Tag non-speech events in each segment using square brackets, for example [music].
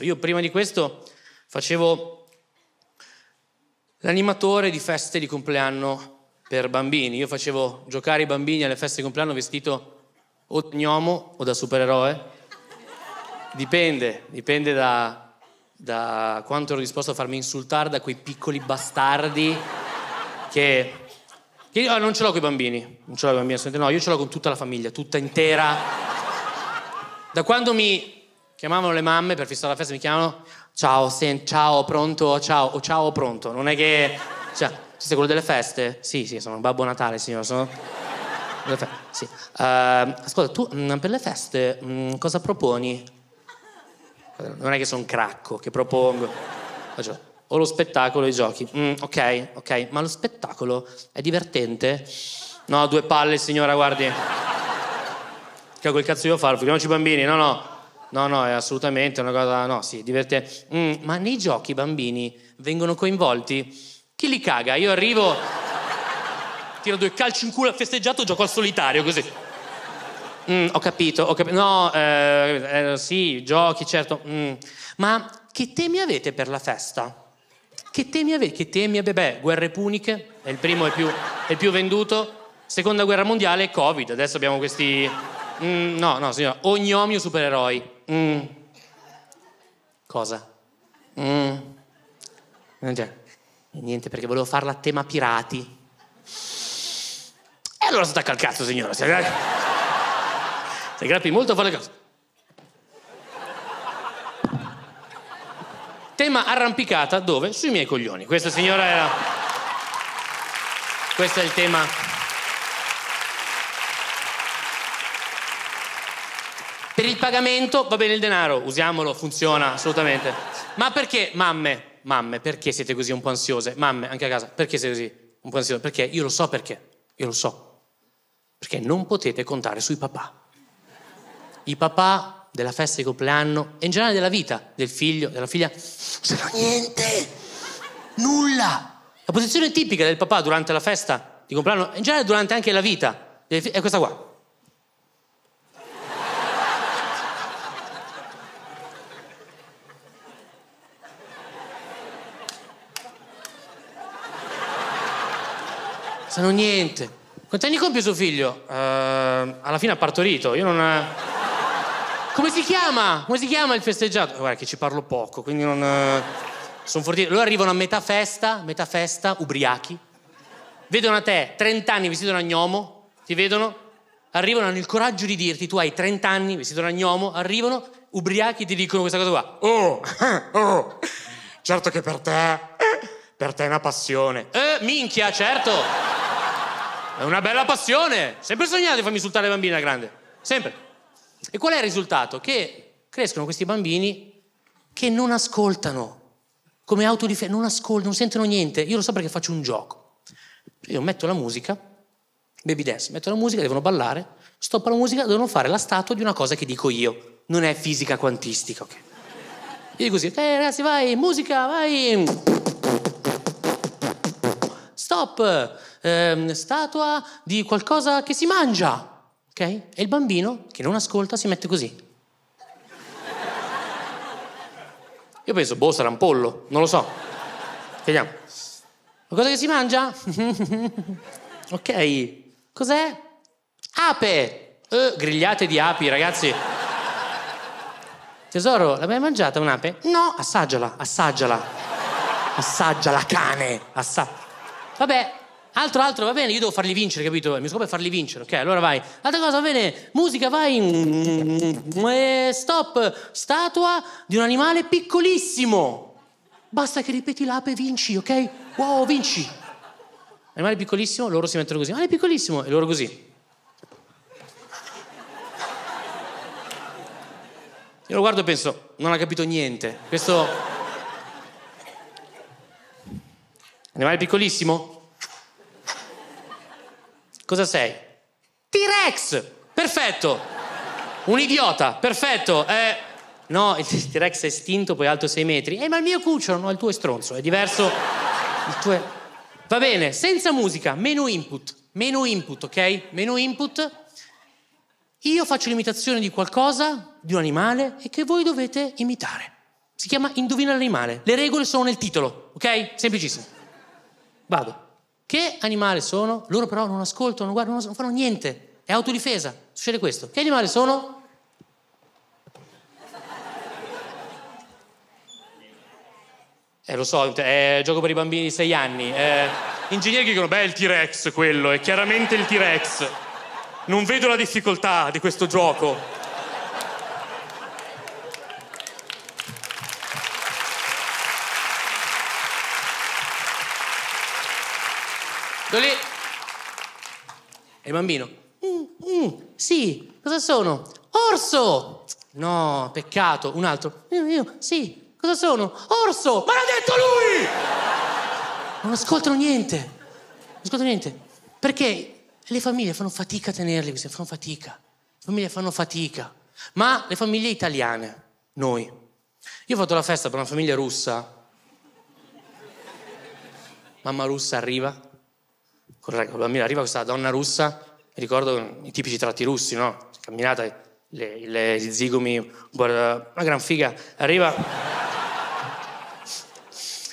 questo. Io prima di questo facevo l'animatore di feste di compleanno per bambini. Io facevo giocare i bambini alle feste di compleanno vestito o da gnomo o da supereroe. Dipende, dipende da, da quanto ero disposto a farmi insultare da quei piccoli bastardi che... che io non ce l'ho con i bambini, non ce l'ho con i bambini, no, io ce l'ho con tutta la famiglia, tutta intera. Da quando mi chiamavano le mamme per fissare la festa, mi chiamano ciao, sen, ciao, pronto, ciao, o ciao, pronto. Non è che... Cioè, siete quello delle feste? Sì, sì, sono Babbo Natale, signore, sono... Sì. Uh, ascolta, tu mh, mm, per le feste mh, mm, cosa proponi? non è che sono un cracco, che propongo. O lo spettacolo o i giochi. Mm, ok, ok, ma lo spettacolo è divertente? No, due palle, signora, guardi. Che quel cazzo io fare? Figuriamoci i bambini, no, no. No, no, è assolutamente una cosa, no, sì, divertente. Mm, ma nei giochi i bambini vengono coinvolti? Chi li caga? Io arrivo, tiro due calci in culo, festeggiato, gioco al solitario, così. Mm, ho capito, ho capito. No, eh, eh, sì, giochi, certo. Mm. Ma che temi avete per la festa? Che temi avete? Che temi avete? Beh, guerre puniche, è il primo e più, il più venduto. Seconda guerra mondiale, Covid. Adesso abbiamo questi... Mm, no, no, signora. Ognomi o supereroi? Mm. Cosa? Mm. Niente, perché volevo farla a tema pirati. E allora stacca il cazzo, signora. Sei grappi molto fuori casa. Tema arrampicata dove? Sui miei coglioni. Questa signora era... Questo è il tema. Per il pagamento va bene il denaro, usiamolo, funziona assolutamente. Ma perché, mamme, mamme, perché siete così un po' ansiose? Mamme, anche a casa, perché siete così un po' ansiose? Perché io lo so perché, io lo so. Perché non potete contare sui papà i papà della festa di compleanno e in generale della vita del figlio, della figlia, non sanno niente, nulla. La posizione tipica del papà durante la festa di compleanno, in generale durante anche la vita, è questa qua. Sanno niente. Quanti anni compie suo figlio? Uh, alla fine ha partorito. Io non. Come si chiama? Come si chiama il festeggiato? Guarda che ci parlo poco, quindi non... Eh, sono fortissimo. Loro arrivano a metà festa, metà festa, ubriachi. Vedono a te 30 anni vestito da gnomo, ti vedono, arrivano, hanno il coraggio di dirti, tu hai 30 anni vestito da gnomo, arrivano, ubriachi, ti dicono questa cosa qua. Oh, [laughs] oh, certo che per te, per te è una passione. Eh, minchia, certo. È una bella passione. Sempre sognato di farmi insultare le bambine da grande. Sempre. E qual è il risultato? Che crescono questi bambini che non ascoltano, come autodifesa, non ascoltano, non sentono niente. Io lo so perché faccio un gioco. Io metto la musica, baby dance, metto la musica, devono ballare, stoppa la musica, devono fare la statua di una cosa che dico io. Non è fisica quantistica, ok? Io dico così, eh ragazzi vai, musica, vai! Stop! Eh, statua di qualcosa che si mangia. Ok? E il bambino che non ascolta si mette così. Io penso, boh, sarà un pollo, non lo so. Vediamo. Qualcosa che si mangia? [laughs] ok. Cos'è? Ape! Eh, grigliate di api, ragazzi. Tesoro, l'hai mai mangiata un'ape? No, assaggiala, assaggiala. Assaggiala, cane. Assa... Vabbè, Altro, altro, va bene, io devo farli vincere, capito? Il mio scopo è farli vincere, ok? Allora vai. Altra cosa, va bene, musica, vai. E stop, statua di un animale piccolissimo. Basta che ripeti l'ape e vinci, ok? Wow, vinci. Animale piccolissimo, loro si mettono così. Animale piccolissimo, e loro così. Io lo guardo e penso, non ha capito niente. Questo... Animale piccolissimo? Cosa sei? T-Rex! Perfetto! Un idiota, perfetto. Eh, no, il T-Rex è estinto, poi alto 6 metri. Eh, ma il mio cucciolo, no, il tuo è stronzo, è diverso. Il tuo è... Va bene, senza musica, meno input. Meno input, ok? Meno input. Io faccio l'imitazione di qualcosa, di un animale, e che voi dovete imitare. Si chiama Indovina l'animale. Le regole sono nel titolo, ok? Semplicissimo. Vado. Che animale sono? Loro però non ascoltano, non guardano, non fanno niente. È autodifesa. Succede questo. Che animale sono? Eh, lo so, è gioco per i bambini di 6 anni. Eh, ingegneri dicono, beh, è il T-Rex quello, è chiaramente il T-Rex. Non vedo la difficoltà di questo gioco. Quello lì è il bambino. Mm, mm, sì, cosa sono? Orso! No, peccato. Un altro. Io, io, sì, cosa sono? Orso! Ma l'ha detto lui! Non ascoltano niente. Non ascoltano niente. Perché le famiglie fanno fatica a tenerli, fanno fatica. Le famiglie fanno fatica. Ma le famiglie italiane, noi. Io ho fatto la festa per una famiglia russa. Mamma russa arriva, corretto, bambino, arriva questa donna russa, mi ricordo i tipici tratti russi, no? Camminata, le, le, gli zigomi, guarda, una gran figa, arriva...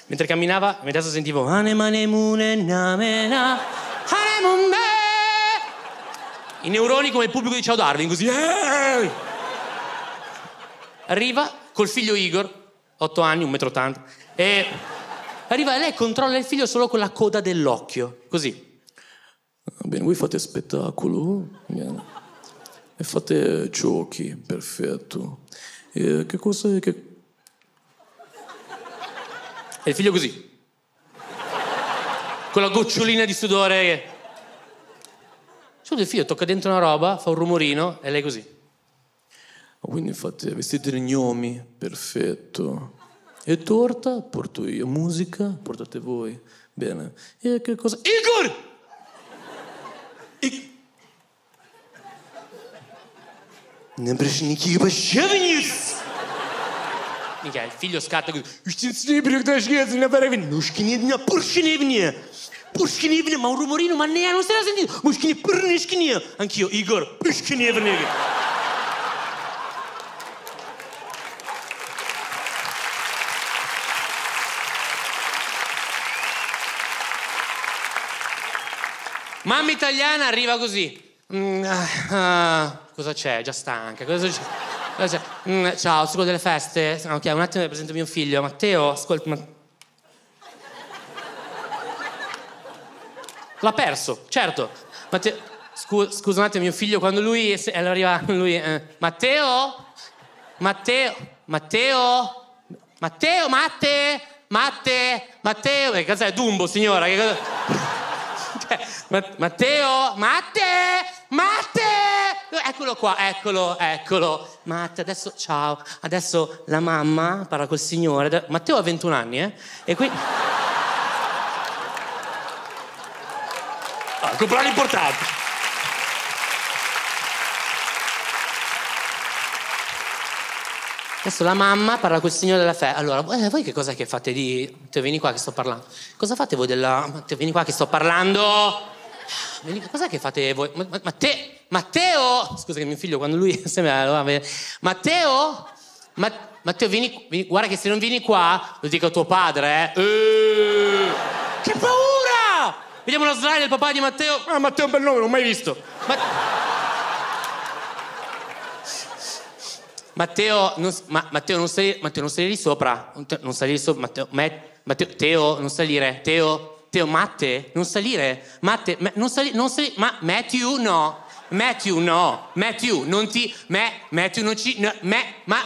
Mentre camminava, in testa sentivo i neuroni come il pubblico di Ciao Darwin, così. Arriva col figlio Igor, 8 anni, 1,80 m, e arriva e lei controlla il figlio solo con la coda dell'occhio, così. Bene, voi fate spettacolo, bene. e fate giochi, perfetto. E che cosa è che... E il figlio così, con la gocciolina di sudore. Solo il figlio tocca dentro una roba, fa un rumorino e lei così. Quindi fate, vestite i gnomi, perfetto. E torta? Porto io. Musica? Portate voi. Bene. E che cosa? Igor! Nebreşinlik başlayınız. Mica, il figlio scatta così. Istinzione per il scherzo, ne fare venire. Nuschini, ne porcini venire. Porcini venire, ma un rumorino, ma ne non si era sentito. Muschini, porcini Anch'io, Igor, porcini venire. Mamma italiana arriva così. Mm, ah, ah cosa c'è? Già stanca. Cosa c'è? Cosa c'è? Mm, ciao, scusa delle feste. Ok, un attimo mi presento mio figlio. Matteo, ascolta. Ma... L'ha perso, certo. Matteo, scusa, scusa un attimo, mio figlio, quando lui, è, arriva, lui, eh, Matteo? Matteo? Matteo? Matteo? Matte? Matte? Matteo? Che cos'è? Dumbo, signora? Che cosa... [laughs] Matteo? Matte? Matte! Eccolo qua, eccolo, eccolo. Matte, adesso, ciao. Adesso la mamma parla col signore. Matteo ha 21 anni, eh? E qui... Ah, compleanno importante. Adesso la mamma parla col signore della festa. Allora, eh, voi che cosa che fate di... Matteo, vieni qua che sto parlando. Cosa fate voi della... Matteo, vieni qua che sto parlando. Vieni... Cos'è che fate voi? Matteo! Matteo! Scusa che mio figlio quando lui [laughs] sembra... Matteo? Ma... Matteo, vieni... vieni... Guarda che se non vieni qua, lo dico a tuo padre, eh. eh... Che paura! Vediamo la slide del papà di Matteo. Ah, Matteo è un bel nome, non l'ho mai visto. Ma... Matteo, non, ma, Matteo, non salire, Matteo, non salire sopra. Non salire sopra. Matteo, Matteo, Teo, non salire. Teo, Teo, Matte, non salire. Matte, non salire, non salire. Ma Matthew, no. Matthew, no. Matthew, non ti. Me, Matthew, non ci. No, me, ma.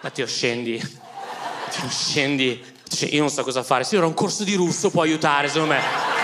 Matteo, scendi. Matteo, scendi. Io non so cosa fare. Ero un corso di russo può aiutare, secondo me.